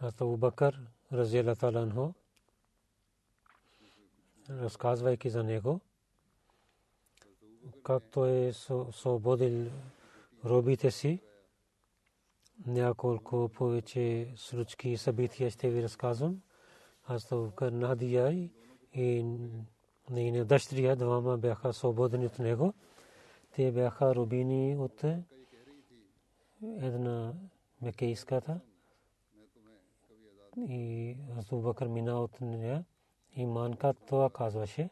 Хазрат Абу Бакър, разиялла таala анху, разказвайки за него, как той е свободил робите си, няколко повече случки и събития ще ви разказвам. Аз Бакър Надия и нейния дъщеря двама бяха свободени от него. Те бяха робини от една мекейската и Азу Бакър мина от нея и манка това казваше,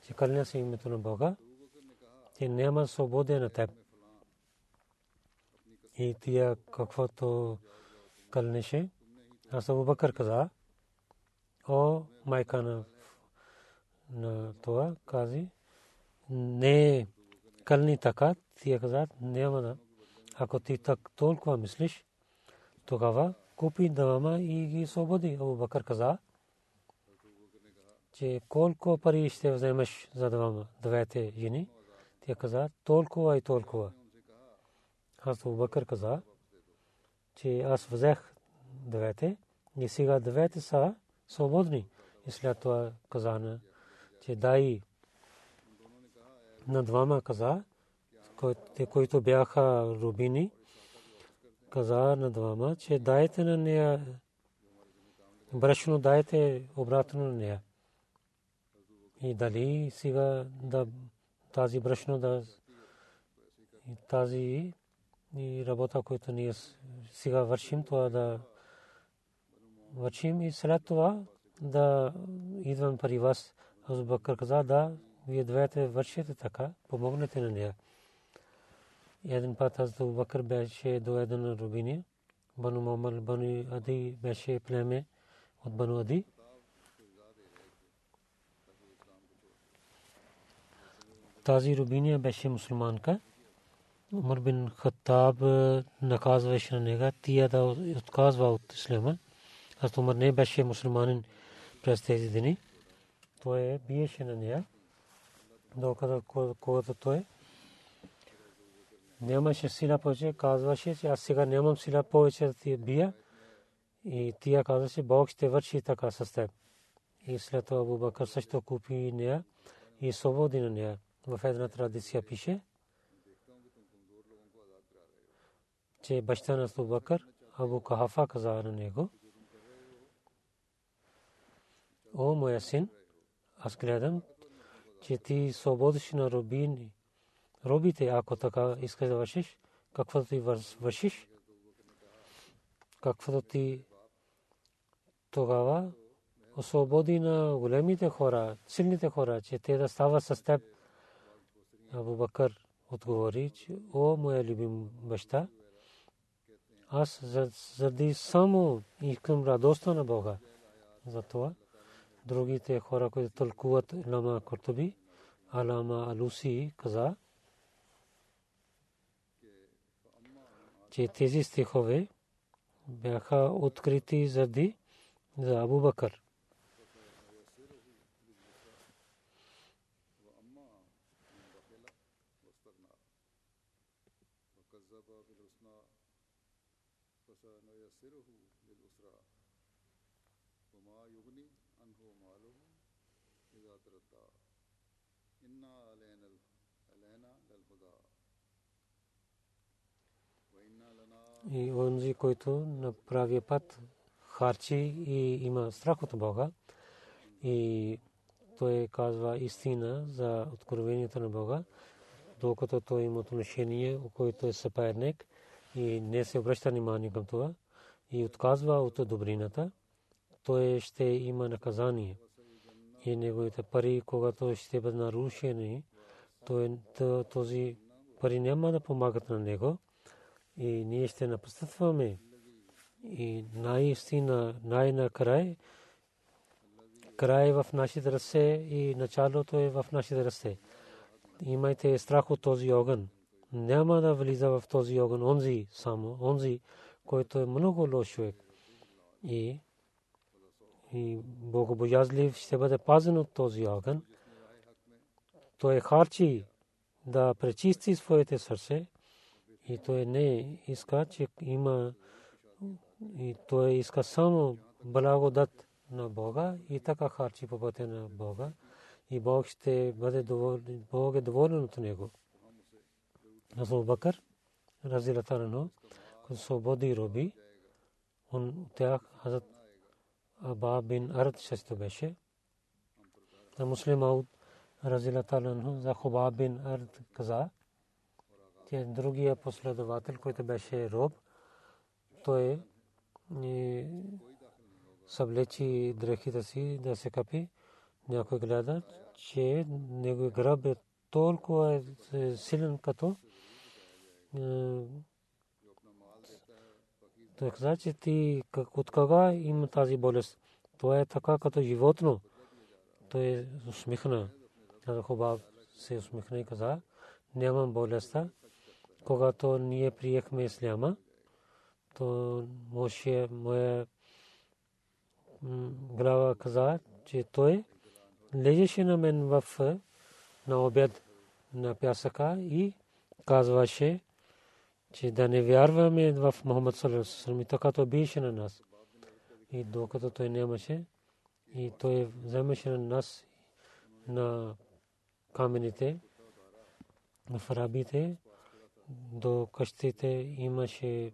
че кълня се името на Бога, че няма свобода на теб. И тия каквото кълнеше, аз Абу Бакър каза, о майка на, на това, кази, не кълни така, тия каза, няма да. Ако ти так толкова мислиш, тогава купи двама и ги свободи. Абу Бакър каза, че колко пари ще вземеш за двама, двете жени. Тя каза, толкова и толкова. Аз Абу Бакър каза, че аз взех двете и сега двете са свободни. И след това каза, че дай на двама каза, които бяха рубини, каза на двама, че дайте на нея брашно дайте обратно на нея. И дали сега да тази брашно да тази и работа, която ние сега вършим, това да вършим и след това да идвам при вас. Аз каза, да, вие двете вършите така, помогнете на нея. Един път аз Абу Бакър беше до един рубини. Бану Мамал, Бану Ади беше племе от Бану Ади. Тази рубиния беше мусулманка. Умар бин Хаттаб наказваше на нега тия да отказва от ислама. Аз Умар не беше мусулманин през тези дни. Той биеше на нея. Докато когато той нямаше сила повече, казваше, че аз сега нямам сила повече да ти бия. И тия казваше, Бог ще върши така с теб. И след това Абу Бакър също купи нея и свободи на нея. В една традиция пише, че баща на Абу Бакър, Абу Кахафа каза на него, О, моя син, аз гледам, че ти свободиш на робини робите, ако така искаш да вършиш, каквото ти вършиш, каквото ти тогава освободи на големите хора, силните хора, че те да стават с теб. Абу Бакър отговори, че о, моя любим баща, аз заради само искам радостта на Бога. Затова другите хора, които тълкуват Лама Куртуби, Алама Алуси каза, че тези стихове бяха открити заради за Абу Бакър. И онзи, който на правия път харчи и има страх от Бога. И той казва истина за откровението на Бога, докато той има отношение, който е съперник и не се обръща внимание към това и отказва от добрината, той ще има наказание. И неговите пари, когато ще бъдат нарушени, този пари няма да помагат на него и ние ще напътстваме и наистина най-накрай край в нашите ръце и началото е в нашите ръце. Имайте страх от този огън. Няма да влиза в този огън онзи само, онзи, който е много лош човек. И, и богобоязлив ще бъде пазен от този огън. Той е харчи да пречисти своите сърце и той не иска, че има и той иска само благодат на Бога и така харчи по пътя на Бога и Бог ще бъде доволен, Бог е доволен от него. Абу Бакър, разилатарано, който свободи роби, он тях Хазрат Аба бин Арат шесто беше. За муслим Ауд, разилатарано, за Хуба бин Арат каза, тя другия последовател, който беше роб, той съблечи дрехите си да се капи. Някой гледа, че негови гръб е толкова е силен като той каза, че ти от кога има тази болест? Това е така като животно. Той усмихна. Хубав се усмихна и каза, нямам болестта когато ние приехме исляма, то Моше, моя глава каза, че той лежеше на мен в на обед на пясъка и казваше, че да не вярваме в Мухаммад Салам и така то беше на нас. И докато той нямаше, и той вземаше на нас на камените, в рабите, до къщите имаше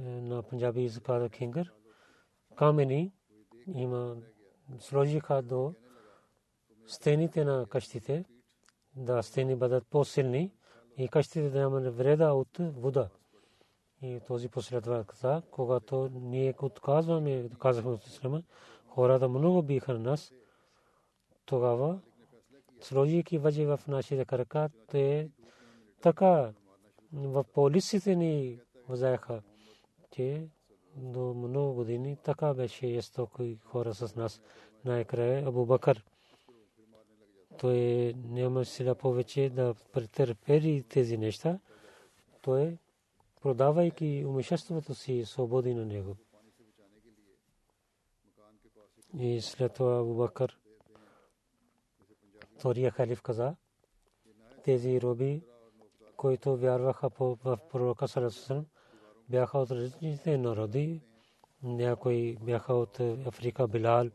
на пунджаби езика кингър. Камени има сложиха до стените на къщите, да стени бъдат по-силни и къщите да нямат вреда от вода. И този последва каза, когато ние отказваме, казахме от Ислама, хората много биха на нас, тогава, сложики въжи в нашите крака, те така в полиците ни взеха, че до много години така беше естоки хора с нас. Най-края Абу Бакър. Той няма сила повече да претърпери тези неща. Той продавайки имуществото си свободи на него. И след това Абу Бакър, втория халиф каза, тези роби които вярваха в пророка Салесалам, бяха от различните народи. Някои бяха от Африка, Билал,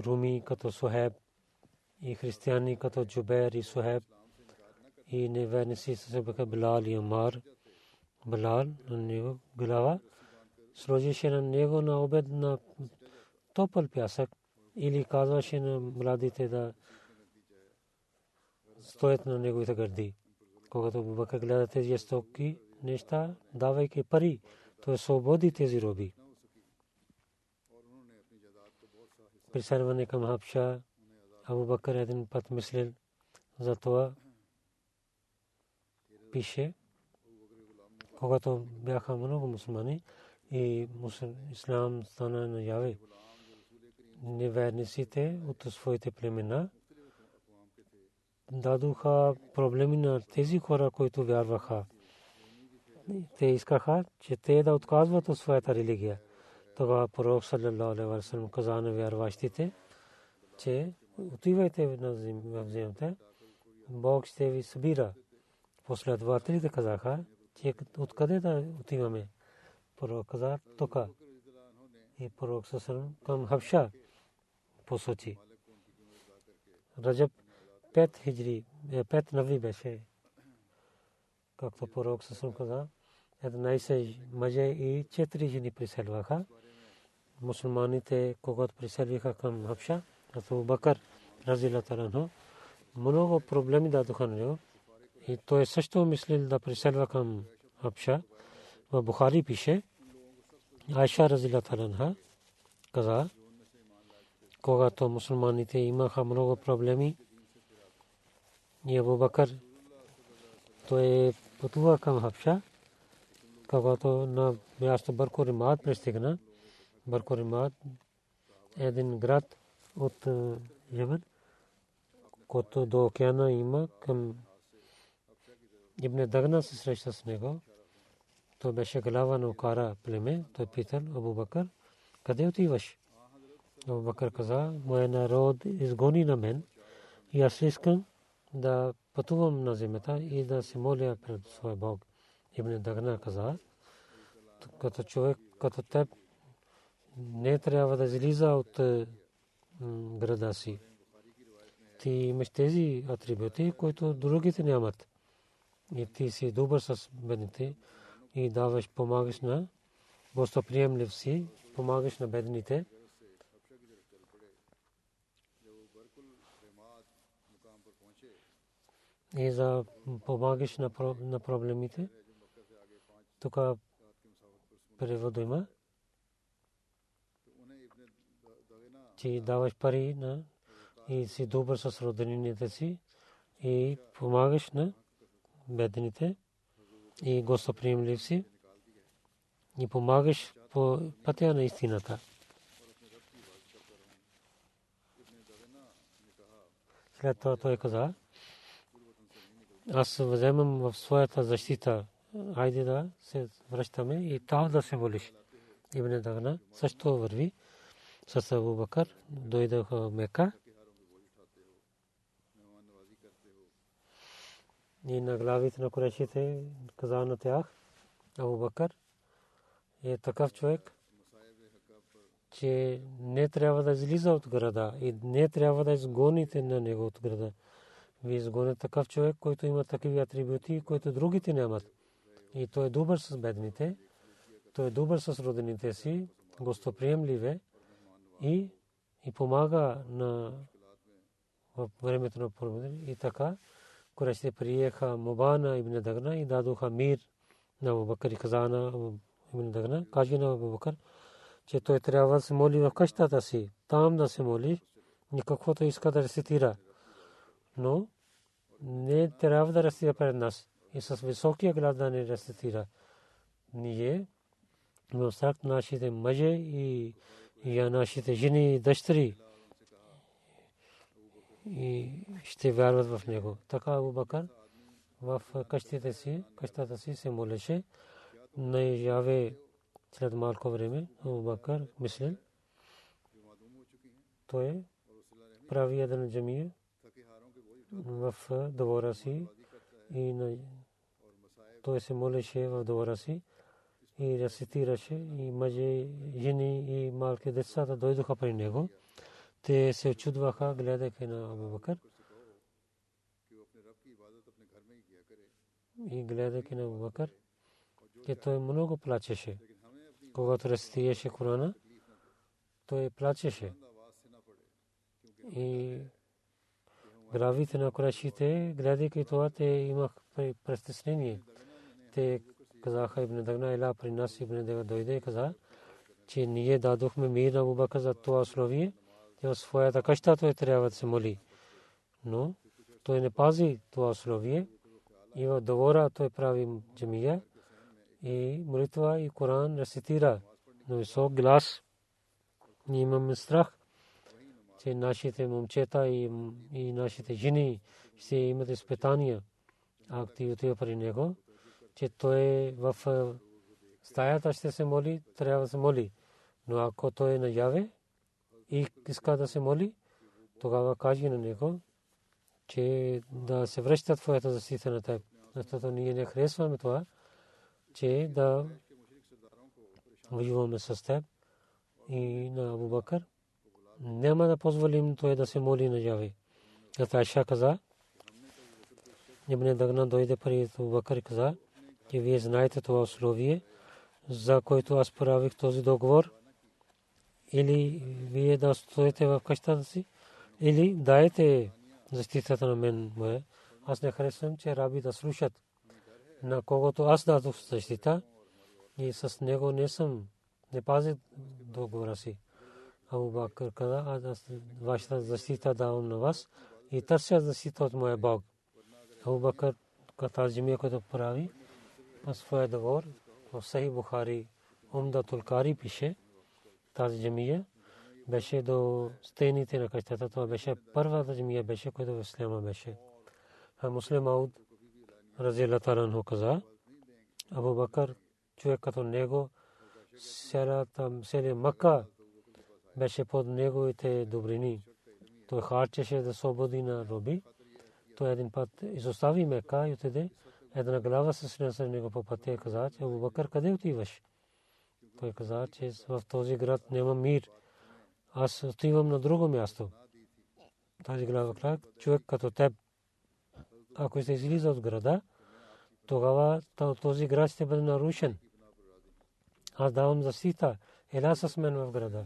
Руми като Сухеб и християни като Джубер и Сухеб и неверници се бяха Билал и Амар. Билал на него глава сложише на него на обед на топъл пясък или казваше на младите да стоят на неговите гърди когато Бубакър гледа тези жестоки неща, давайки пари, той свободи тези роби. Присърване към Хапша, Абу Бакър един път мислил за това, пише, когато бяха много мусулмани и ислам стана наяве, неверниците от своите племена – дадоха проблеми на тези хора, които вярваха. те искаха, че те да отказват от своята религия. Тогава пророк саллалаху алейхи ва саллям каза на вярващите, че отивайте в земята, Бог ще ви събира. Последователите казаха, че откъде да отиваме? Пророк каза, тук. И пророк саллалаху към Хабша посочи. Раджаб 5 хиджри, 5 нави беше. Както пророк саллалаху каза, 11 мъже и 4 жени преселваха. Мусулманите, когато преселваха към Хабша, като Бакър, разила таранхо, много проблеми дадоха на него. И той също мислил да преселва към Хабша. В Бухари пише, Айша разила таранха, каза, когато мусулманите имаха много проблеми, и Абу Бакър, той пътува към Хабша, когато на място Бърко Римат пристигна. Бърко Римат един град от Йемен, който до океана има към Ибн Дагна се среща с него. Той беше глава на Окара племе. Той питал Абу Бакър, къде отиваш? Абу Бакър каза, моя народ изгони на мен и аз искам да пътувам на земята и да се моля пред своя Бог. Ибн Дагна каза, като човек като теб не трябва да излиза от града си. Ти имаш тези атрибути, които другите нямат. И ти си добър с бедните и даваш, помагаш на гостоприемлив си, помагаш на бедните. И за помагаш на, проблемите. Тук превода има. Че даваш пари на и си добър с роднините си и помагаш на бедните и гостоприемлив си и помагаш по пътя на истината. След това той каза, аз вземам в своята защита, айде да се връщаме и там да се молиш. Ибн Дагна също върви с Абу Бакър, дойдоха в Мека и на главите на корешите каза на тях Абу Бакър е такъв човек, че не трябва да излиза от града и не трябва да изгоните на него от града. Вие изгоните такъв човек, който има такива атрибути, които другите нямат. И той е добър с бедните, той е добър с родените си, гостоприемлив е и, и помага на времето на проблеми. И така, Курашите приеха Мубана ибн Дагна и дадоха мир на Абубакър и каза на ибн Дагна, каже на Абубакър, че той трябва да се моли в къщата си, там да се моли, никаквото иска да рецитира. Но не трябва да рецитира пред нас и с високия глас да не рецитира. Ние в страх нашите мъже и, и нашите жени и дъщери и ще вярват в него. Така Абу Бакър в къщите си, къщата си се молеше. На яве след малко време Абу Бакър мислил, той прави един джамия в двора си и на той се молеше в двора си и рецитираше и мъже, жени и малки децата дойдоха при него. Те се очудваха, гледайки на Абу Бакър. И гледайки на Абу Бакър, че той много плачеше. Когато рецитираше Корана, той плачеше. И главите на Курашите, гледайки това, те имах престеснение. Те казаха Ибн Дагна Ила при нас Ибн Дага дойде и каза, че ние дадохме мир на Абу Бакър за това условие, че в своята къща той трябва да се моли. Но той не пази това условие и в договора той прави джамия и молитва и Коран рецитира на висок глас. Ние имаме страх, че нашите момчета и, и нашите жени ще имат изпитания, ако ти отива при него че той в стаята ще се моли, трябва да се моли. Но ако той е наяве и иска да се моли, тогава кажи на него, че да се връщат твоята защита на теб. Защото ние не харесваме това, че да воюваме с теб и на Абу. Няма да позволим той да се моли на Яви. Като Айша каза, Ибн Дагна дойде при Бакър каза, че вие знаете това условие, за което аз правих този договор, или вие да стоите в къщата си, или дайте защитата на мен моя. Аз не харесвам, че раби да слушат на когото аз дадох защита и с него не съм, не пазя договора си. Абу Бакър каза, аз вашата защита давам на вас и търся защита от моя Бог. Абу Бакър земя, която прави, на своя договор, в Сахи Бухари, Умда Тулкари пише, тази джамия беше до стените на къщата. Това беше първата джамия, беше, която в Ислама беше. А муслим Ауд, рази Латаран каза, Абу Бакър, човек като него, селия Мака беше под неговите добрини. Той харчеше да свободи на роби. Той един път изостави Мека и отиде. Една глава се срещна него по пътя и каза, че Абу Бакър, къде отиваш? Той каза, че в този град няма мир. Аз отивам на друго място. Тази глава каза, човек като теб, ако се излиза от града, тогава този град ще бъде нарушен. Аз давам защита. Ела с мен в града.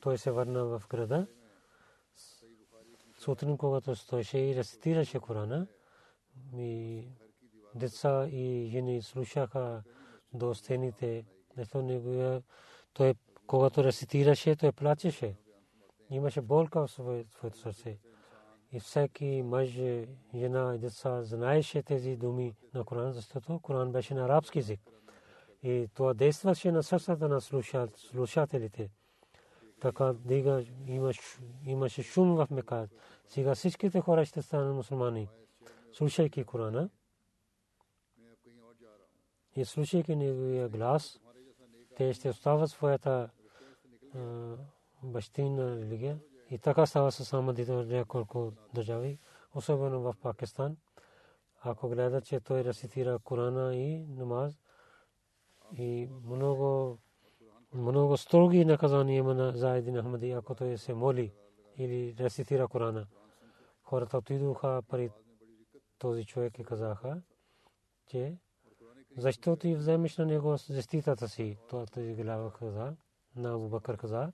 Той се върна в града. Сутрин, когато стоеше и рецитираше Корана, и деца и жени слушаха до стените. Той, когато рецитираше, той плачеше. Имаше болка в своето сърце. И всеки мъж, жена и деца знаеше тези думи на Коран, защото Коран беше на арабски език. И това действаше на сърцата на слушателите. Така дига имаше шум в Мека. Сега всичките хора ще станат мусулмани, слушайки Корана и слушайки неговия глас, те ще остават своята бащина религия. И така става с Ахмадите в няколко държави, особено в Пакистан. Ако гледат, че той рецитира Корана и намаз, и много, много строги наказания има за един Ахмади, ако той се моли или рецитира Корана. Хората отидоха при този човек и казаха, че защо ти вземеш на него защитата си? Това тази глава каза, на Абу каза,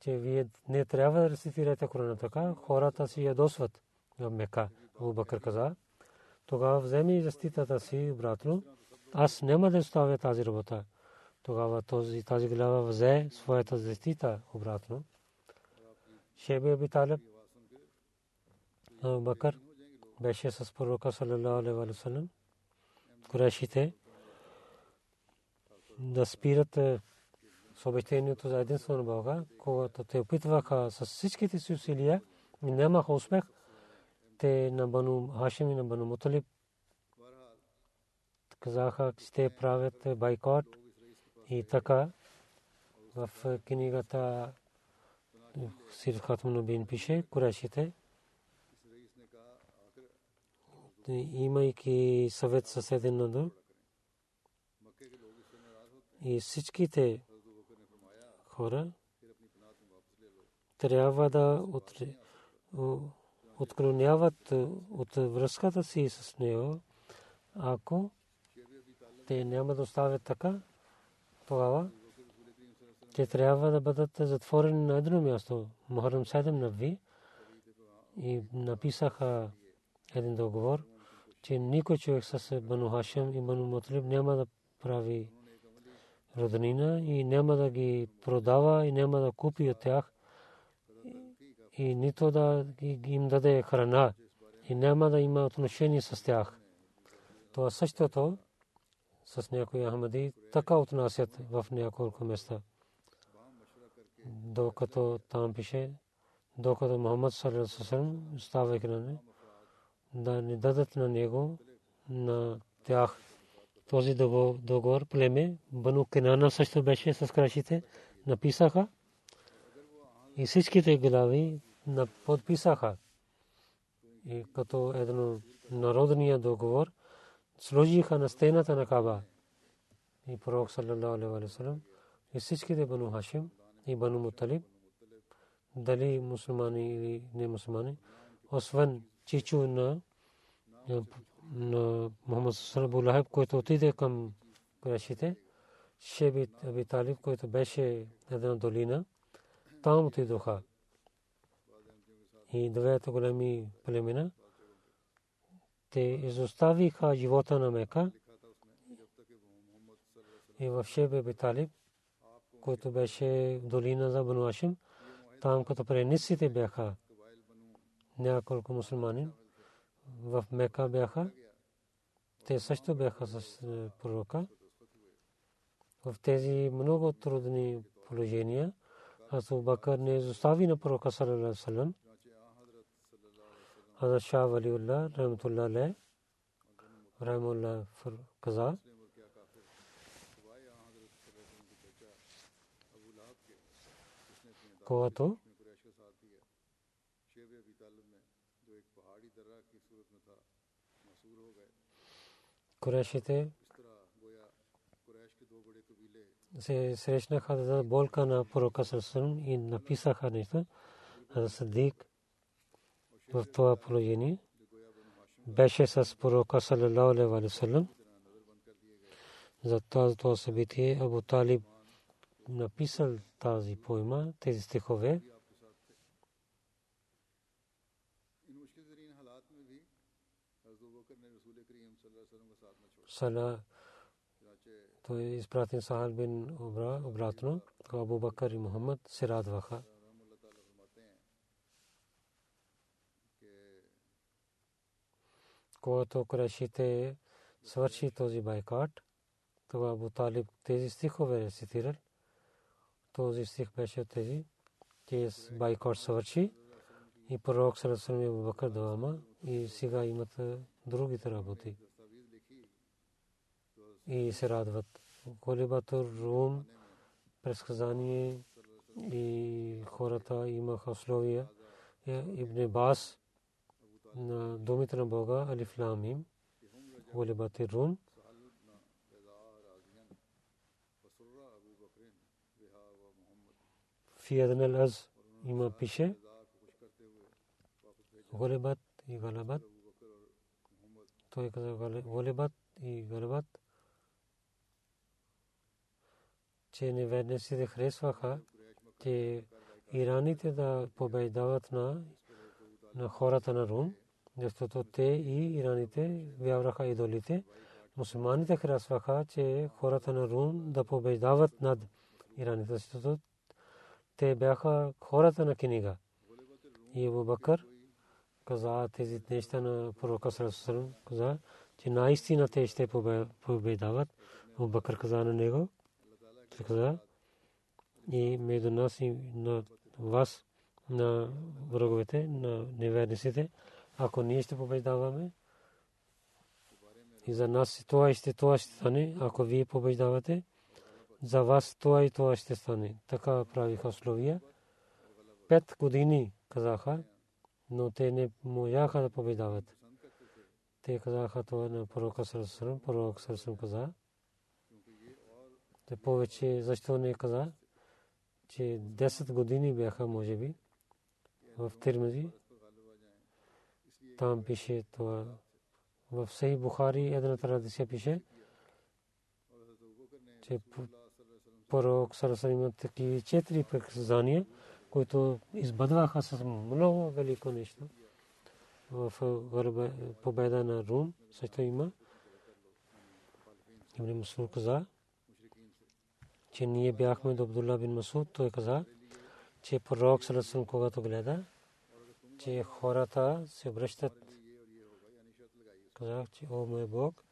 че вие не трябва да рецитирате Корана така, хората си ядосват в Мека. Абу каза, тогава вземи защитата си обратно, аз няма да оставя тази работа. Тогава този, тази глава взе своята защита обратно. Шеби Аби Талиб, Бакър, беше с пророка саллалаху алейхи ва саллям Курешите да спират с обещението за единствено Бога, когато те опитваха с всичките си усилия и нямаха успех, те на Бану Хашим и на Бану Муталиб казаха, ще правят байкот и така в книгата Сир Хатмун Нубин пише, Курешите имайки съвет със един на друг. И всичките хора трябва да отклоняват от връзката си с него, ако те няма да оставят така, тогава те трябва да бъдат затворени на едно място. Мухарам 7 нави и написаха един договор, че никой човек с Бану Хашем и Бану Мутлиб няма да прави роднина и няма да ги продава и няма да купи от тях и нито да им даде храна и няма да има отношение с тях. Това същото с някои Ахмади така отнасят в няколко места. Докато там пише, докато Мухаммад саллалаху алейхи ставайки на да не дадат на него на тях този договор племе Бану Кенана също беше с крашите написаха и всичките глави подписаха и като едно народния договор сложиха на стената на Каба и пророк саллалаху алейхи ва салlam и всичките Бану Хашим и Бану Муталиб дали мусулмани или не мусулмани освен чичу на на Мухаммад Салабу Лахаб, който отиде към Курашите, Шеби Аби Талиб, който беше една долина, там отидоха. И двете големи племена, те изоставиха живота на Мека и в Шеби Аби Талиб, който беше долина за Бануашим, там като пренисите бяха няколко мусулмани в Мека бяха те също бяха с е, пророка. В тези много трудни положения Азу Бакър не изостави на пророка саллалаху алейхи вассалам. Хазрат Шах Валиулlah рахматуллах алейх рахмуллах каза когато Курешите се срещнаха за болка на пророка Сърсън и написаха нещо за Садик в това положение. Беше с пророка саллалаху алейхи ва За това събитие Абу Талиб написал тази поема, тези стихове. Сала той изпратен Сахал бин обратно, Абу Бакър и Мухаммад се радваха. Когато Курашите свърши този байкат, това Абу Талиб тези стихове рецитирал. Този стих беше тези, че байкат свърши и пророк Сарасалам и Абу Бакър двама и сега имат другите работи и се радват. Колебатур Рум, предсказание и хората имаха условия. Ибн Бас на думите на Бога Алифламим, Колебатур Рум, في أدنى الأز إما بيشه غلبت и غلبت той каза غلبت и غلبت че неверниците харесваха, че ираните да побеждават на, на хората на Рум, защото те и ираните вярваха идолите. Мусулманите харесваха, че хората на Рум да побеждават над ираните, защото те бяха хората на книга. И Абу Бакър каза тези неща на пророка Сарасусалам, каза, че наистина те ще побеждават. Абу Бакър каза на него, каза и между нас и на вас, на враговете, на неверниците, ако ние ще побеждаваме, и за нас това ще това ще стане, ако вие побеждавате, за вас това и това ще стане. Така правиха условия. Пет години казаха, но те не можаха да побеждават. Те казаха това на пророка Сарасарам, пророк Сарасарам каза, те повече, защо не каза, че 10 години бяха, може би, в Тирмизи. Там пише това. В Сей Бухари една традиция пише, че пророк Сарасар има такива четири преказания, които избъдваха с много велико нещо. В победа на Рум също има. Ибн Мусул каза, че ние бяхме до Абдулла бин Масуд, той каза, че пророк Салесъм, когато гледа, че хората се обръщат, казах, че о мой Бог,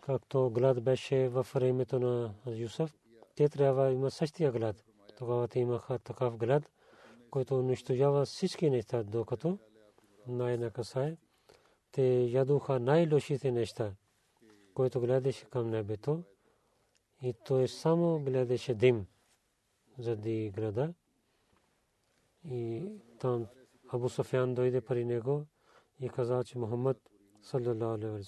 както глад беше в времето на Юсеф, те трябва да имат същия глад. Тогава те имаха такъв глад, който унищожава всички неща, докато най-накасай те ядоха най-лошите неща, който гледаше към небето и той само гледаше дим заради града. И там Абу Софян дойде при него и каза, че Мухаммад саллалаху алейхи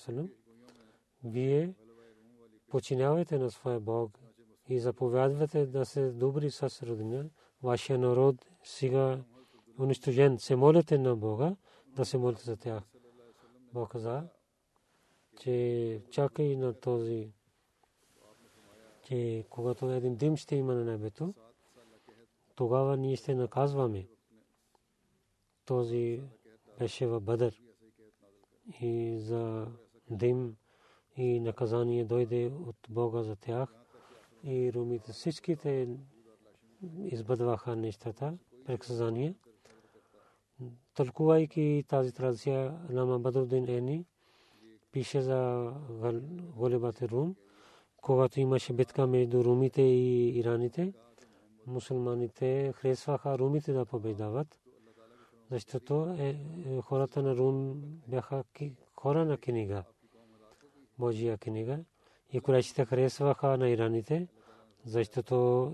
на своя Бог и заповядвате да се добри с. Вашия народ сега унищожен. Се молите на Бога, да се молите за тях. Бог каза, чакай на този, че когато има на небето, тогава ние ще наказваме. Този беше в Бадър. И за дим и наказание дойде от Бога за тях. И румите всичките избъдваха нещата, преказания. Тълкувайки тази традиция, Лама Бадруddin Ени пише за голебата Рум, когато имаше битка между румите и ираните, мусулманите харесваха румите да побеждават, защото е, е, хората на Рум бяха хора на книга, Божия книга, и курайшите харесваха на ираните, защото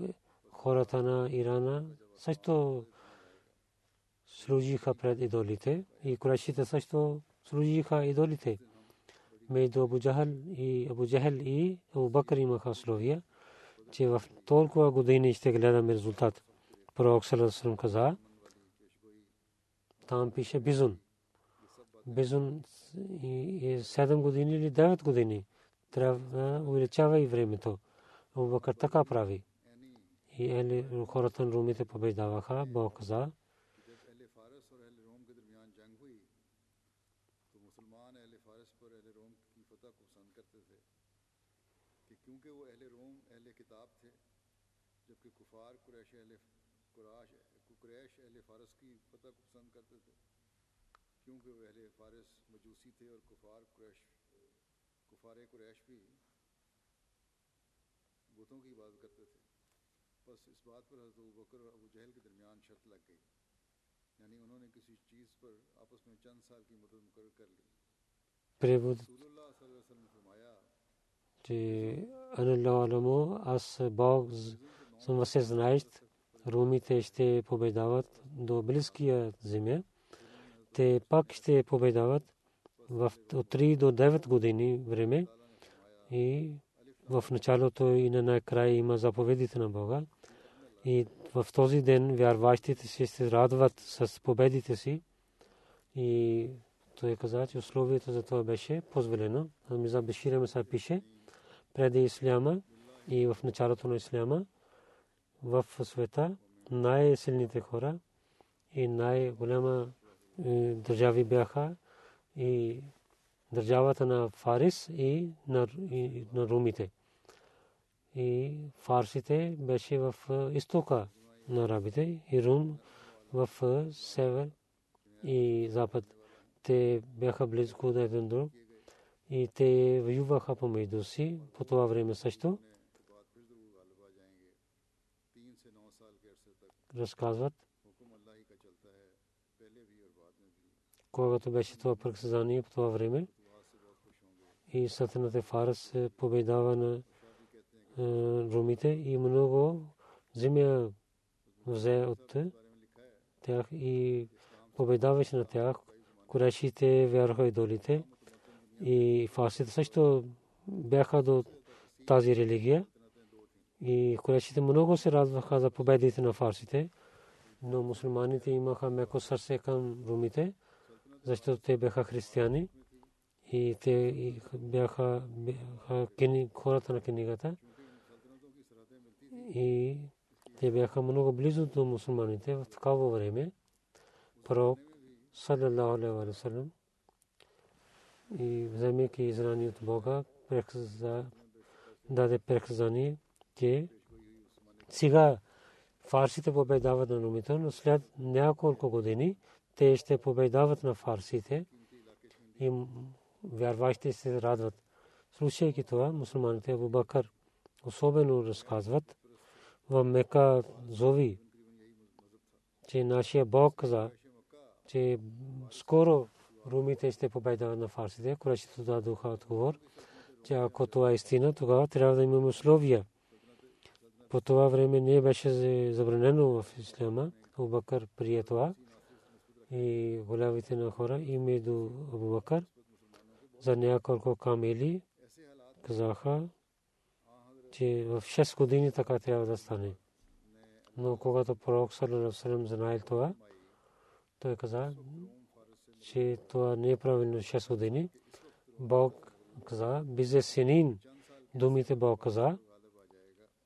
хората на Ирана също служиха пред идолите и курайшите също служиха идолите. Между Абу Джахал и Абу Джахал и Абу Бакр имаха условия, че в толкова години ще гледаме резултат. Пророк Салесалам каза, там пише Бизун. Бизун е 7 години или 9 години. Трябва увеличава и времето. Абу Бакр така прави. И ели хората на румите побеждаваха. Бог каза, فتح کو پسند کرتے تھے۔ کیونکہ وہ اہل فارس مجوسی تھے اور کفار قریش کفار قریش بھی بتوں کی عبادت کرتے تھے۔ بس اس بات پر حضرت بکر اور ابو جہل کے درمیان شرط لگ گئی۔ یعنی انہوں نے کسی چیز پر آپس میں چند سال کی مدد مقرر کر لی۔ رسول اللہ صلی اللہ علیہ وسلم نے فرمایا че Анна Ламо аз Бог съм се румите ще побеждават до близкия земя те пак ще победават в от 3 до 9 години време и в началото и на накрая има заповедите на Бога. И в този ден вярващите си ще радват с победите си. И той каза, че условието за това беше позволено. Миза Бешира Меса пише, преди Исляма и в началото на Исляма в света най-силните хора и най-голяма държави бяха и държавата на Фарис и на, и на румите. И фарсите беше в изтока на арабите и Рум в север и запад. Те бяха близко до един друг и те воюваха помежду си по това време също. Разказват когато беше това предсказание по това време. И Сатаната Фарс победава на румите и много земя взе от тях и победаваше на тях. Курешите вярваха идолите и фарсите също бяха до тази религия. И курешите много се радваха за победите на фарсите, но мусулманите имаха меко сърце към румите защото те бяха християни и те бяха хората на книгата и те бяха много близо до мусулманите в такава време. Пророк саллалаху алейхи ва саллям и вземайки израни от Бога, даде преказание, че сега фарсите победават на нумите, но след няколко години те ще победават на фарсите и вярващите се радват. Слушайки това, мусулманите Абу Бакър особено разказват в Мека зови, че нашия Бог каза, че скоро румите ще победават на фарсите. Курашите дадоха отговор, че ако това е истина, тогава трябва да имаме условия. По това време не беше забранено в исляма. Абубакър прие това и голямите на хора и между Абубакър за няколко камели казаха, че в 6 години така трябва да стане. Но когато пророк Салалалаху знаел това, той каза, че това не е правилно 6 години. Бог каза, бизе синин, думите Бог каза,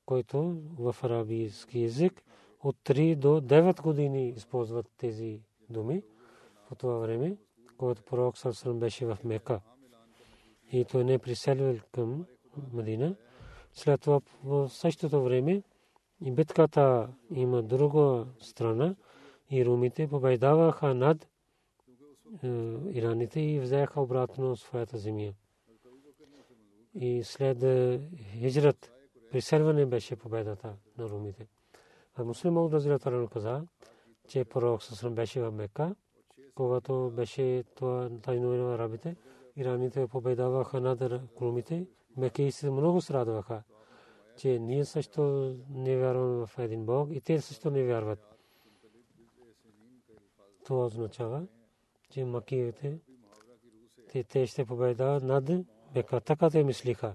който в арабийски язик от 3 до 9 години използват тези думи по това време, когато пророк Салалалаху беше в Мека. И той не приселил към Медина. След това в същото време и битката има друга страна и румите победаваха над е, ираните и взеха обратно своята земя. И след е, приселване беше победата на румите. А муслим Мауд Разилатаран каза, че пророк Сасрам беше в Мека, когато беше това тайно на арабите, ираните победаваха над румите, мекийците много страдваха че ние също не вярваме в един Бог и те също не вярват. Това означава, че макиите те ще победават над Бека. Така те мислиха.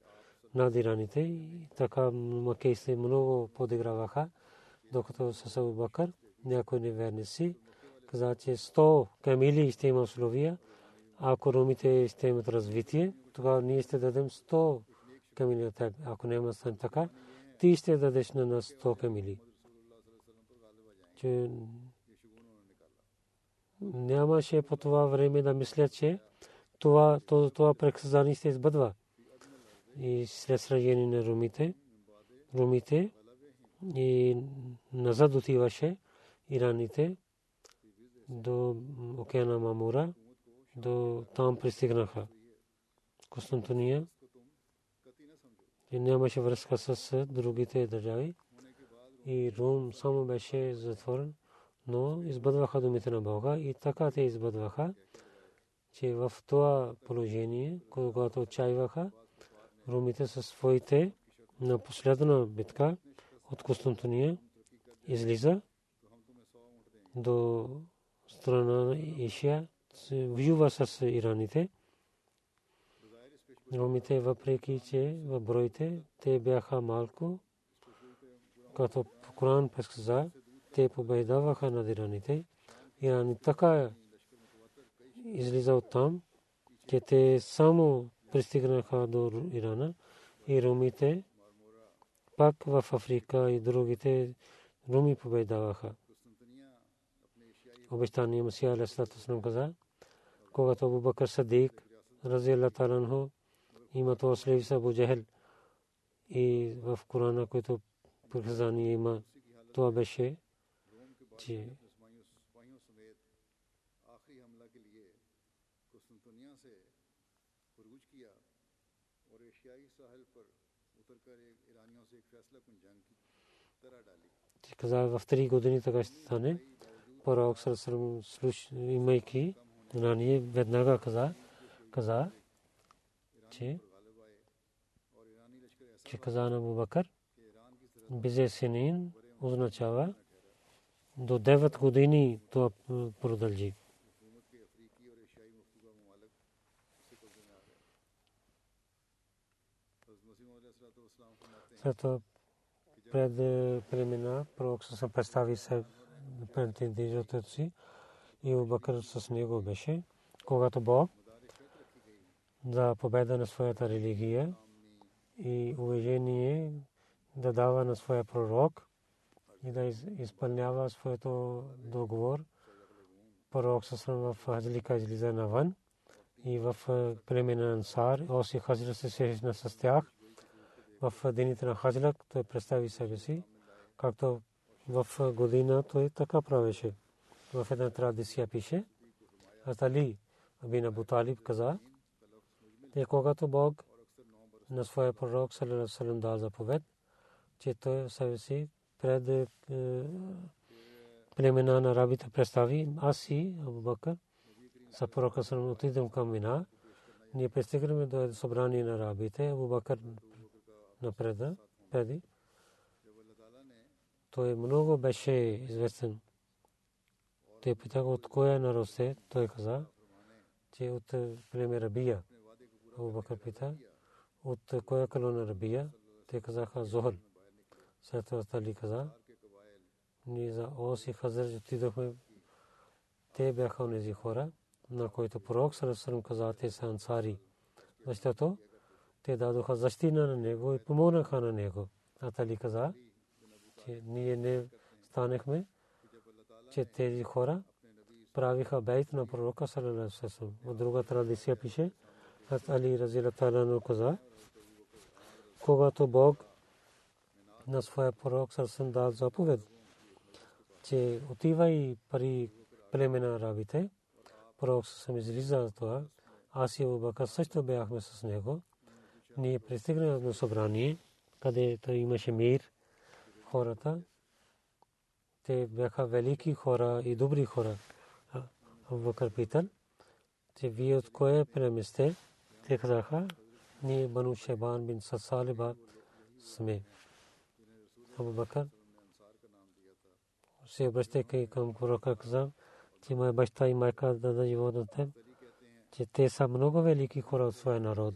над ираните. И така макейсте много подиграваха, докато с Абу Бакър някой неверни си каза, че 100 камили ще има условия. Ако румите ще имат развитие, тогава ние ще дадем 100 камили на теб. Ако няма стане така, ти ще дадеш на нас 100 камили. Че нямаше по това време да мисля, че това, това, това преказание се избъдва. И след сражение на румите, румите и назад отиваше ираните до океана Мамура, до там пристигнаха. Константиния и нямаше връзка с другите държави. И Рум само беше затворен, но избъдваха думите на Бога и така те избъдваха, че в това положение, когато отчаиваха, румите със своите на последна битка от Константиния излиза до страна на Ишия, воюва с ираните ромите, въпреки че в броите те бяха малко, като Коран предсказа, те победаваха над ираните. Ирани така излиза от там, че те само пристигнаха до Ирана и румите пак в Африка и другите руми победаваха. Обещание Масия Алейхиссалату каза, когато Абу Бакър Садик, рази Аллах има това след Абу Джахел и в Корана, който приказание има, това беше, че каза в три години така ще стане. Пророк Сърсърм, имайки знание, веднага каза, каза, че че каза на Абу Бакър, бизе синин означава до 9 години това продължи. След това пред премина, пророк се представи се пред индийското си и Бакър с него беше. Когато Бог за победа на своята религия и уважение да дава на своя пророк и да изпълнява своето договор. Пророк със в Хаджлика излиза навън и в племе на Ансар, Оси Хазра се срещна с тях. В дените на Хаджлак той представи себе си, както в година той така правеше. В една традиция пише, Атали бин Абу Талиб каза, те когато Бог на своя пророк салам дал заповед, че той себе си пред племена на арабите представи, аз и Абу Бакър, за пророка събрание на арабите, Абу напреда, преди. Той много беше известен. Те питаха от коя народ сте, той каза, че от племе Рабия. Абу Бакър пита, от коя колона Рабия? Те казаха Зохър. След това Тали каза, ние за Ос и Хазър отидохме. Те бяха онези хора, на които пророк Сарасарам каза, те са ансари. Защото те дадоха защита на него и помогнаха на него. А Тали каза, че ние не станахме, че тези хора правиха бейт на пророка Сарасарам. От друга традиция пише, Хат Али Разилаталану каза, когато Бог на своя пророк Сарасарам дал заповед, че отива и пари племена арабите, пророк съм излиза за това. Аз и Абубакър също бяхме с него. Ние пристигнахме на събрание, където имаше мир. Хората, те бяха велики хора и добри хора. Абубакър питал, че вие от кое племе? Те казаха, ние Бану Шебан бин Сасалиба сме. Абубакър се обръщайки към пророка каза, че моя баща и майка даде живот на теб, че те са много велики хора от своя народ.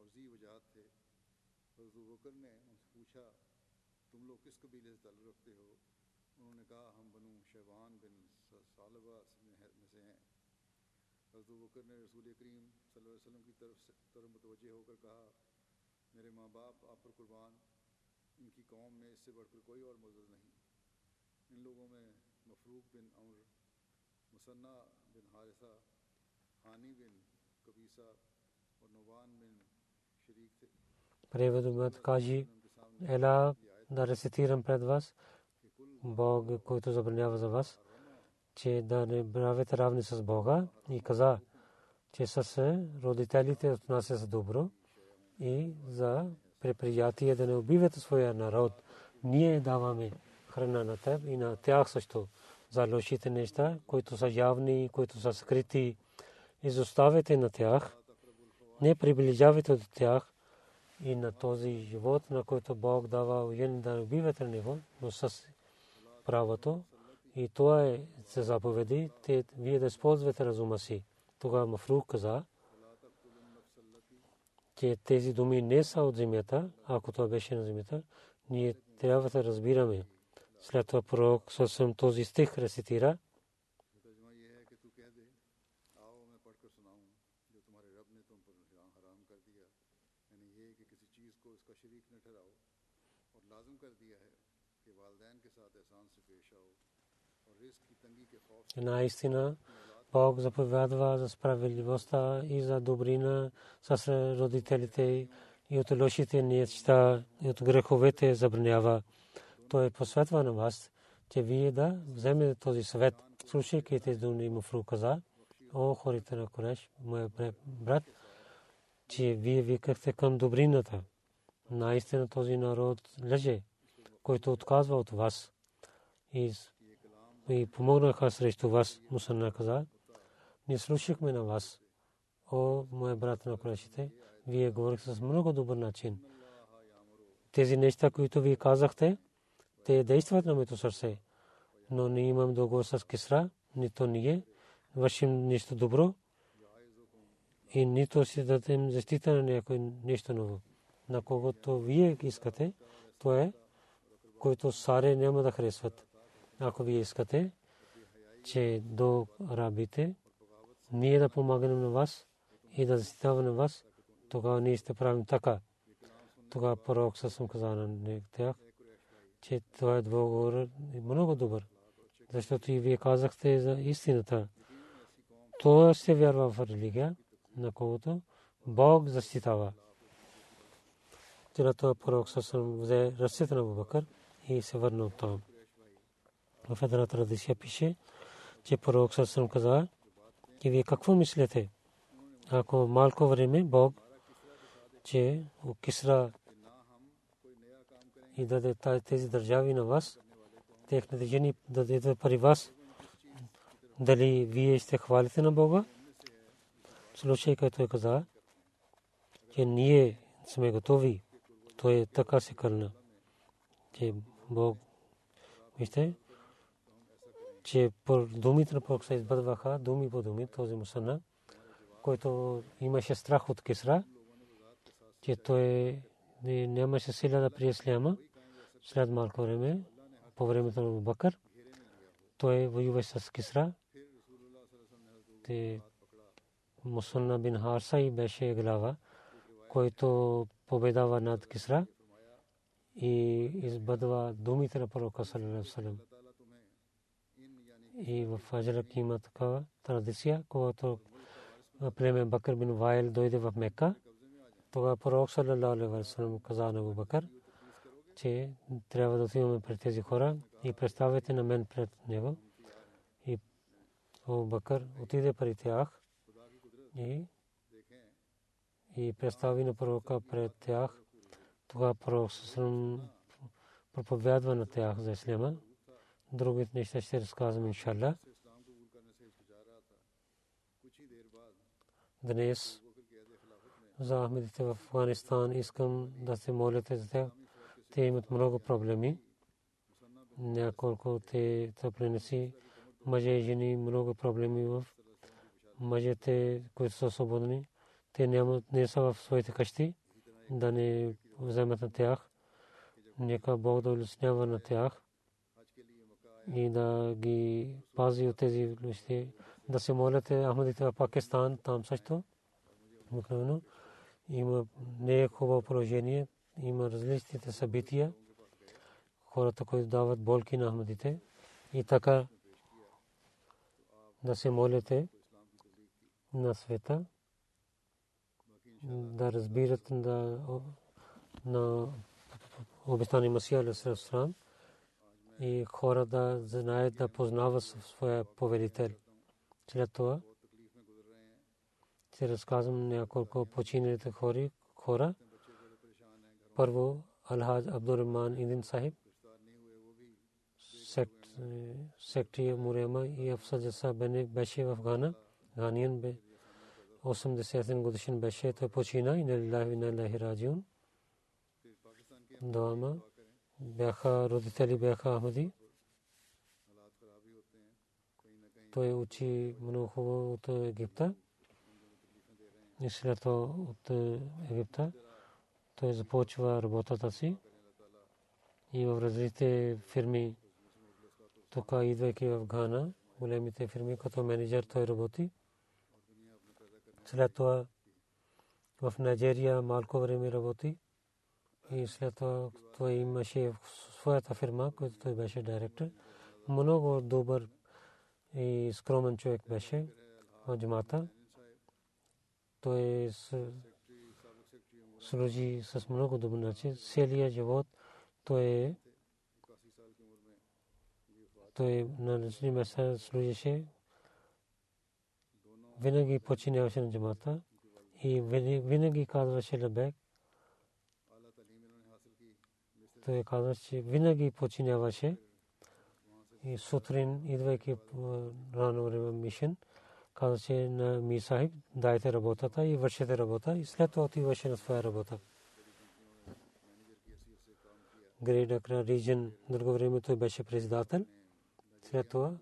اور زی وجات تھے۔ حضرت بکر نے ان سے پوچھا، تم لوگ کس قبیلے سے تعلق رکھتے ہو؟ انہوں نے کہا، ہم بنو شیبان بن صالبہ میں سے ہیں۔ حضرت بکر نے رسول کریم صلی اللہ علیہ وسلم کی طرف سے طرف متوجہ ہو کر کہا، میرے ماں باپ، آپ پر قربان، ان کی قوم میں اس سے بڑھ کر کوئی اور مزد نہیں۔ ان لوگوں میں مفروق بن عمر، مسنہ بن حارثہ، حانی بن کبیسہ اور نوان بن Преводът кажи, ела да рецитирам пред вас, Бог, който забранява за вас, че да не правите равни с Бога и каза, че с родителите отнася за добро и за предприятие да не убивате своя народ. Ние даваме храна на теб и на тях също за лошите неща, които са явни, които са скрити. Изоставете на тях, не приближавайте от тях и на този живот, на който Бог дава уен да убивате него, но с правото. И това е за заповеди, те, вие да използвате разума си. Тогава Мафрух каза, че тези думи не са от земята, ако това беше на земята, ние трябва да разбираме. След това пророк съвсем този стих рецитира. Наистина, Бог заповядва за справедливостта и за добрина с родителите и от лошите неща и от греховете забранява. Той посветва на вас, че вие да вземете този съвет. Слушайки тези думи му каза, о хорите на Кореш, моя брат, че вие викахте към добрината. Наистина този народ лъже, който отказва от вас и, и помогнаха срещу вас, Мусана каза. Ние слушахме на вас, о моя брат на Корешите, вие говорихте с много добър начин. Тези неща, които вие казахте, те действат на моето сърце. Но не имам договор с Кисра, нито ние. Вършим нещо добро. и нито си дадем защита на някой нещо ново. На когото вие искате, то е, който саре няма да харесват. Ако вие искате, че до рабите, ние да помагаме на вас и да защитаваме вас, тогава ние ще правим така. Тогава пророк съм казал на тях, че това е договор много добър. Защото и вие казахте за истината. Това се вярва в религия, на когото Бог защитава. Тирата пророк съм взе ръцете на Бубакър и се върна от там. В една традиция пише, че пророк съм каза, и вие какво мислите? Ако малко време Бог, че Кисра и даде тези държави на вас, техните жени да дадат пари вас, дали вие ще хвалите на Бога? Случай, който е каза, че ние сме готови. Той е така се кърна, че Бог, вижте, че думите на пророка се избъдваха, думи по думи, този мусана, който имаше страх от Кисра, че той нямаше сила да прие Исляма след малко време, по времето на Бакър, той воюваше с Кисра. Те Мусанна бин Харса и беше глава, който победава над Кисра и избъдва думите на пророка саллалаху и в Аджрак има такава традиция, когато племе Бакър бин Вайл дойде в Мека, тогава пророк саллалаху алейхи каза на Бакър, че трябва да отиваме пред тези хора и представете на мен пред него. И О Бакър отиде при тях и, и представи на пророка пред тях. Тогава пророк проповядва на тях за ислама. Другите неща ще разказвам, иншалла. Днес за Ахмедите в Афганистан искам да се молите за тях. Те имат много проблеми. Няколко те принеси мъже и жени много проблеми в мъжете, които са свободни. Те нямат, не са в своите къщи, да не вземат на тях. Нека Бог да улеснява на тях и да ги пази от тези лъжи. Да се молите Ахмадите в Пакистан, там също. Има не е хубаво положение има различните събития, хората, които дават болки на Ахмадите и така да се молите на света, да разбират да, на обещани Масия Алисалам и хора да знаят да познават своя повелител. След това ще разказвам няколко починалите хора, първо Алхаз Абдуррахман Идин Сахиб, секти Мурема и Афсад Джаса Бене беше в Гана. Ганиен бе 80 годишен беше. Той почина и налилахи налилахи раджиун. Двама бяха родители бяха Ахмади. Той учи много хубаво от Египта. И след това от Египта той започва работата си и в различните фирми, тук идвайки в Гана, големите фирми, като менеджер той работи. След това в Найджерия малко време работи и след това той имаше своята фирма, която той беше директор. Много добър и скромен човек беше в джамата. Той служи с много добър начин. Целият живот той е той на различни места служише. Винаги починяваше на джамата и винаги казваше лабек. Той казваше, че винаги починяваше и сутрин, идвайки рано време мишен, казаше на ми сахиб, дайте работата и вършете работа и след това отиваше на своя работа. Грейд Акра Риджен, друго време той беше председател. След това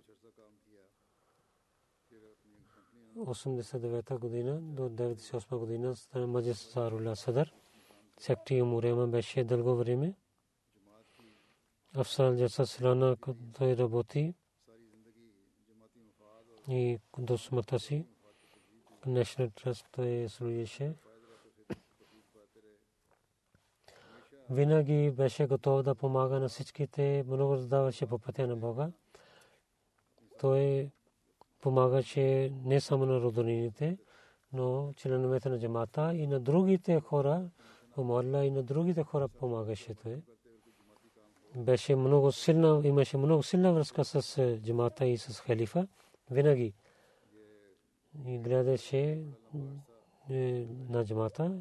89 година до 98 година Маджис Зарула Садар. Секти Мурема беше дълго време. Афсал Джаса Силана той работи и до смъртта си National Trust той служеше. Винаги беше готов да помага на всичките, много раздаваше по пътя на Бога. Той помагаше не само на роднините, но членовете на джамата и на другите хора, Омарла и на другите хора помагаше той. Беше много силна, имаше много силна връзка с е, джамата и с халифа. Винаги и гледаше е, на джамата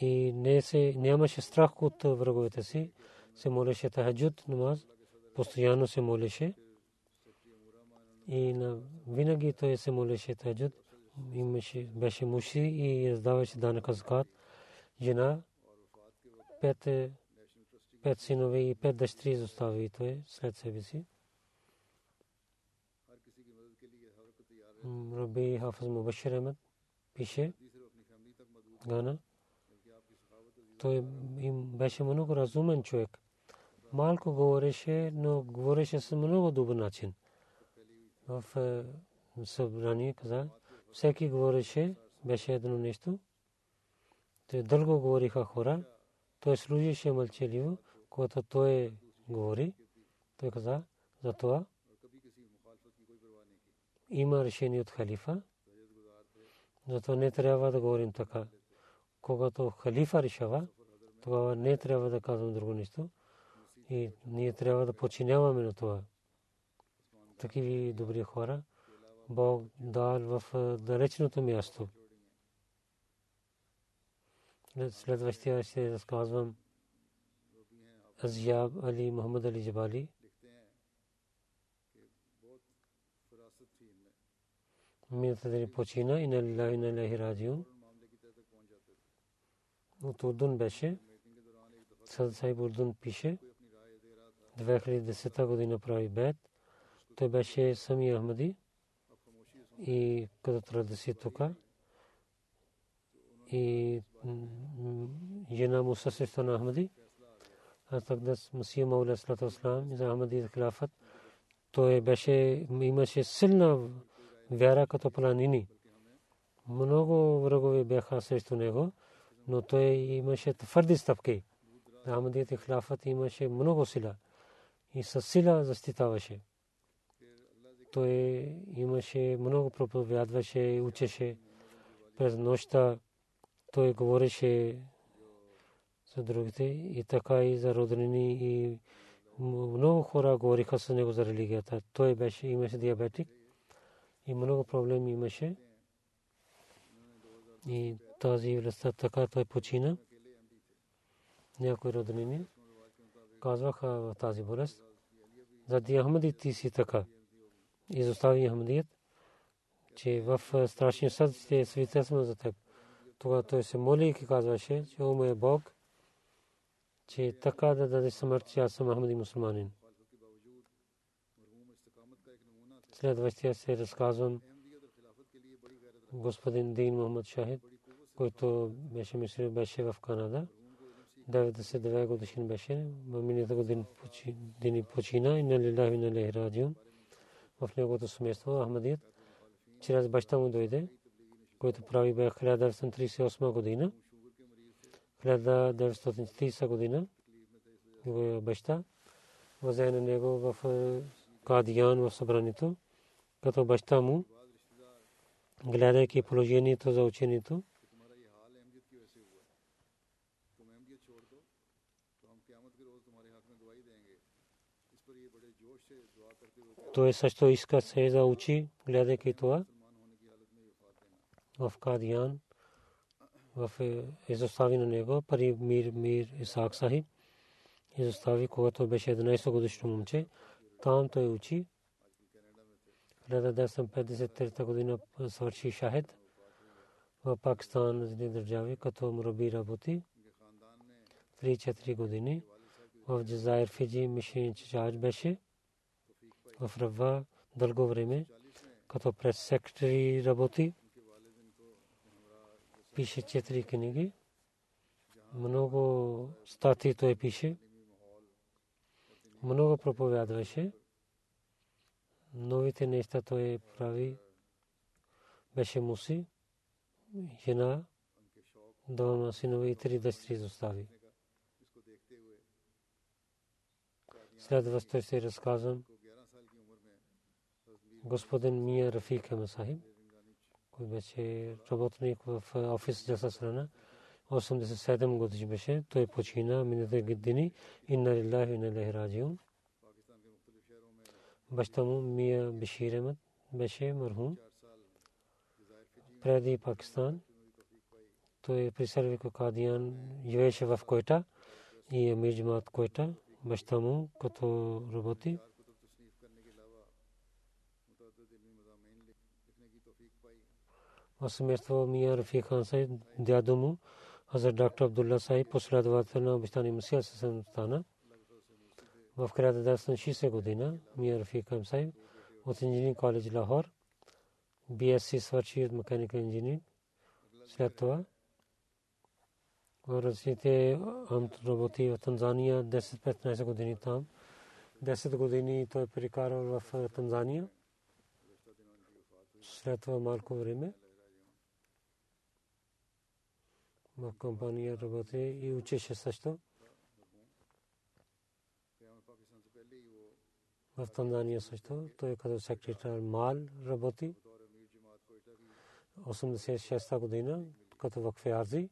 и не се, нямаше страх от враговете си. Се молеше тахаджуд намаз, постоянно се молеше. И на, винаги той се молеше таджуд. Имаше, беше муши и раздаваше данъка закат. Жена, пет, пет синове и пет дъщери изостави той след себе си. Раби Хафаз Мубашир Ахмед пише Гана. Той им беше много разумен човек. Малко говореше, но говореше с много добър начин в е, събрание каза, всеки говореше, беше едно нещо. Те дълго говориха хора, той служише мълчаливо, когато той говори. Той каза, за това има решение от халифа, затова не трябва да говорим така. Когато халифа решава, тогава не трябва да казвам друго нещо. И ние трябва да починяваме на това такива добри хора. Бог дал в далечното място. Следващия ще разказвам Азяб Али Мухаммад Али Джабали. Мината дали почина и на Лилахи на Лахи Раджиун. От Урдун беше. Сад Сайб Урдун пише. 2010 година прави бед. Той беше сами Ахмади и като традиция тук. И жена му също на Ахмади. Тогда Масия Мауля Слата Ослам за Ахмади хилафът. Той беше, имаше силна вяра като планини. Много врагове бяха срещу него, но той имаше твърди стъпки. Ахмадият хилафът имаше много сила и със сила защитаваше той имаше много проповядваше, учеше през нощта. Той говореше за другите и така и за роднини и много хора говориха с него за религията. Той беше, имаше диабетик и много проблеми имаше. И тази властта така той почина. Някои роднини казваха в тази болест. Зади Ахмади ти си така изостави Ахмадият, че в страшния съд ще свидетелствам за теб. Тогава той се моли и казваше, че о мой Бог, че така да даде смърт, че аз съм Ахмади мусулманин. Следващия се разказвам господин Дин Мухаммад Шахид, който беше мисля, беше в Канада. 99 годишен беше. Миналата година почина и на лилахи на лехи в неговото семейство Ахмадият чрез баща му дойде, който прави бе 1938 година. 1930 година неговия баща взе на него в Кадиян в събранието, като баща му, гледайки положението за учението, той също иска се да гледайки това в Кадиян, в е, изостави на него, пари Мир Мир Исаак Сахиб, изостави, когато беше 11 годишно момче, там той учи. 1953 година свърши шахед в Пакистан, различни държави, като мураби работи. 3-4 години в Джазайр Фиджи Мишин Чач беше в Рава дълго време, като прес секретари работи. Пише четири книги. Много статии той пише. Много проповядваше. Новите неща той прави. Беше муси. Жена, двама синове и три дъщери изостави. Следващо се разказвам господин Мия Рафик Масахиб, който беше работник в офис Джаса Срана. 87 годиш беше. Той почина миналите години. Инна лилахи инна лихи раджиун. Баща му Мия Бешир Ахмед беше мархум. Преди Пакистан той при Сервико Кадиян живееше в Койта и Амир Джамат Койта. Баща му като работи. Семейство Мия Рафи хан Сайд, дядо му, Хазар доктор Абдулла Сайд, последовател на обещани Мусия Сасан стана. В 1960 година Мия Рафи хан Сайд от инженеринг коледж Лахор, BSc свърши от механикал инженеринг. След това различните работи в Танзания 10-15 години там. 10 години той прекарал в Танзания. След това малко време в компания работи и учеше също. В Танзания също. Той като секретар Мал работи. 86 година като в Кфиарзи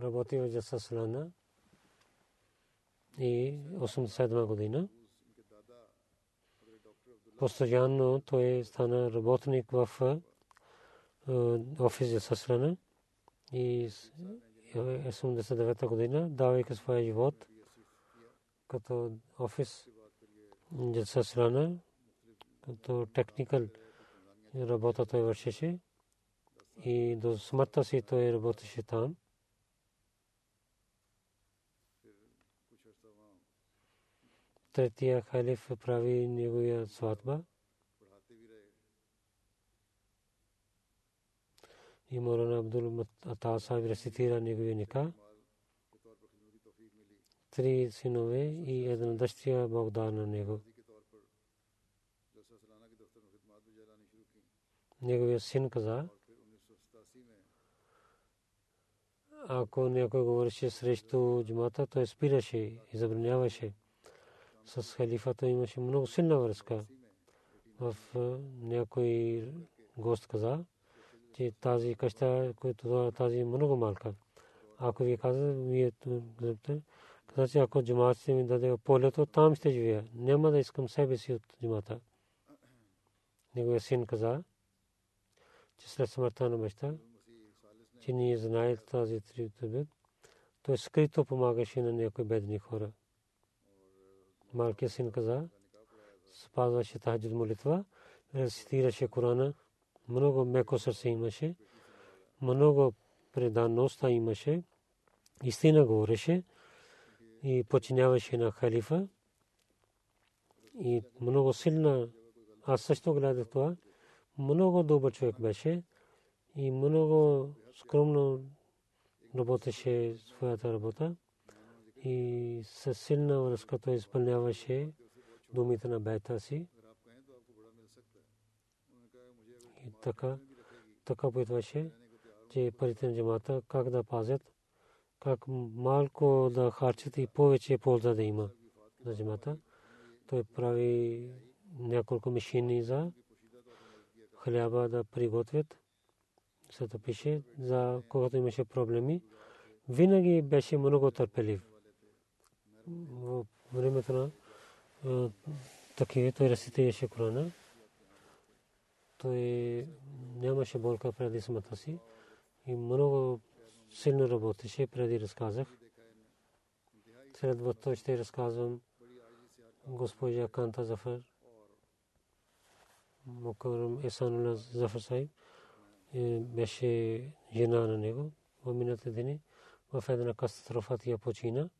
работи в Джаса Салана и 87 година. Постоянно той стана работник в офис Джаса Салана и 89 година, давайки своя живот като офис Джаса Салана, като техникал работа той вършеше и до смъртта си той работеше там. третия халиф прави неговия сватба. И Морана Абдул Ата Сахиб рецитира неговия ника. Три синове и една дъщеря Бог дар на него. Неговия син каза, ако някой говореше срещу джумата, той спираше и забраняваше с халифата имаше много силна връзка. В някой гост каза, че тази къща, която тази е много малка. Ако ви каза, вие каза, че ако джамат ще ми даде полето, там ще живея. Няма да искам себе си от джамата. Неговия син каза, че след смъртта на баща, че ние знаем тази трибут, той скрито помагаше на някои бедни хора малкият син каза, спазваше тахаджуд молитва, рецитираше Корана, много меко сърце имаше, много преданността имаше, истина говореше и починяваше на халифа и много силна, аз също гледах това, много добър човек беше и много скромно работеше своята работа и със силна връзка той изпълняваше думите на бета си. И така, така питваше, че парите на джамата как да пазят, как малко да харчат и повече полза да има за джамата. Той прави няколко машини за хляба да приготвят. Се пише, за когато имаше проблеми. Винаги беше много търпелив в времето на такива той рецитираше Корана. Той нямаше болка преди смъртта си и много силно работеше преди разказах. След това ще разказвам госпожа Канта Зафар, Мукарам Есанула Зафар Сайб, беше жена на него в миналите дни. В една катастрофа тя почина.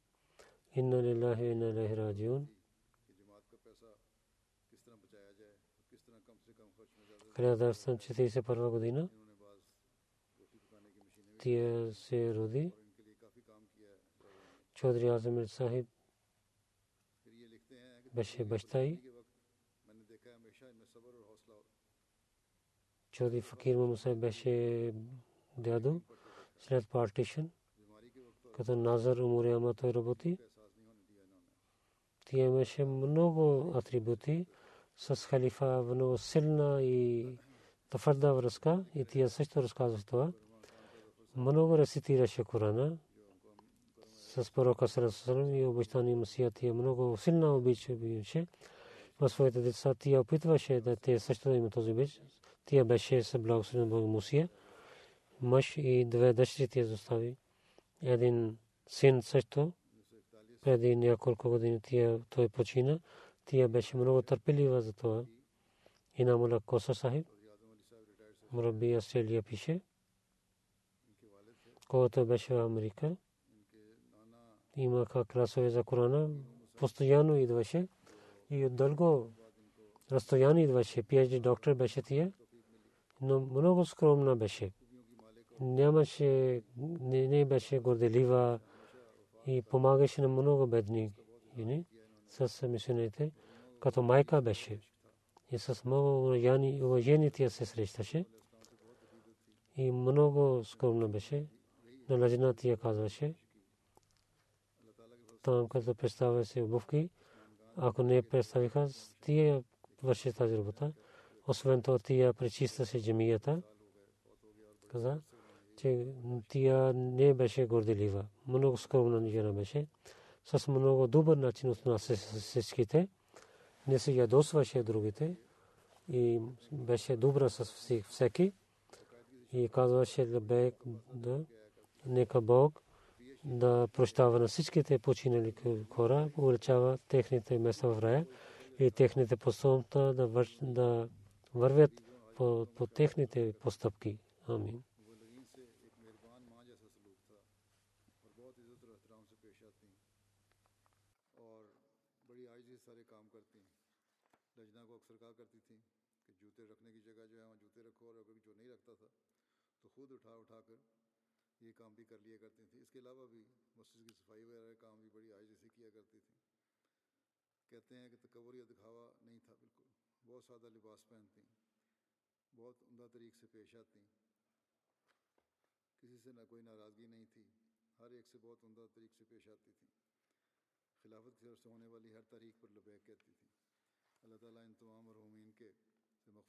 inna lillahi wa inna ilaihi 1941 година тя се роди. Чодри Азамир Сахиб беше баща й. Чодри Факир Мамусай беше дядо след партишън, като Назар Умуряма той работи. Тя имаше много атрибути с халифа, много силна и твърда връзка и тя също разказва това. Много рецитираше Корана с пророка Сарасалам и обещани Масия. Тя много силна обичаше в своите деца. Тя опитваше да те също да имат този обич. Тя беше с благословен Бог Мусия. Мъж и две дъщери тя застави. Един син също. Преди няколко години тя той почина. Тя беше много търпелива за това. И на Мула Коса Сахиб. Мураби Австралия пише. Когато беше в Америка. Имаха класове за Корана. Постоянно идваше. И от дълго разстояние идваше. PhD доктор беше тия. Но много скромна беше. Нямаше, не, не беше горделива и помагаше на много бедни с мисионерите, като майка беше. И с много уважение тя се срещаше. И много скромна беше. На лъжина тя казваше. Там, като представя се обувки, ако не представиха, тия върши тази работа. Освен това, тия пречиста се джемията. Каза, че тя не беше горделива. Много скромна жена беше. С много добър начин отнася се всичките. Не се ядосваше другите. И беше добра с всеки. И казваше да нека Бог да прощава на всичките починали хора, увеличава техните места в рая и техните постъпки да вървят по техните постъпки. Амин. تھا، تو خود اٹھا اٹھا کر یہ کام بھی کر لیا کرتی تھیں۔ اس کے علاوہ بھی مسجد کی صفائی وغیرہ کام بھی بڑی آج سے کیا کرتی تھیں۔ کہتے ہیں کہ تکور یا دکھاوا نہیں تھا، بالکل۔ بہت سادہ لباس پہنتی، بہت عمدہ طریق سے پیش آتی۔ کسی سے نہ کوئی ناراضگی نہیں تھی، ہر ایک سے بہت عمدہ طریق سے پیش آتی تھیں۔ خلافت کی طرف سے ہونے والی ہر تاریخ پر لبیک کہتی تھیں۔ اللہ تعالیٰ ان تمام مرحومین کے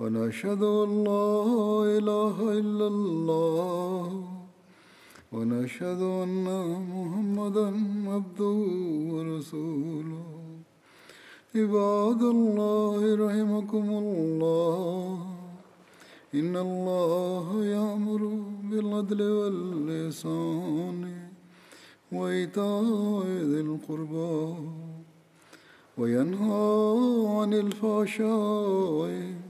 ونشهد أن لا إله إلا الله. ونشهد أن محمدا عبده ورسوله. عباد الله رحمكم الله. إن الله يأمر بالعدل واللسان وإيتاء ذي القربى وينهى عن الفحشاء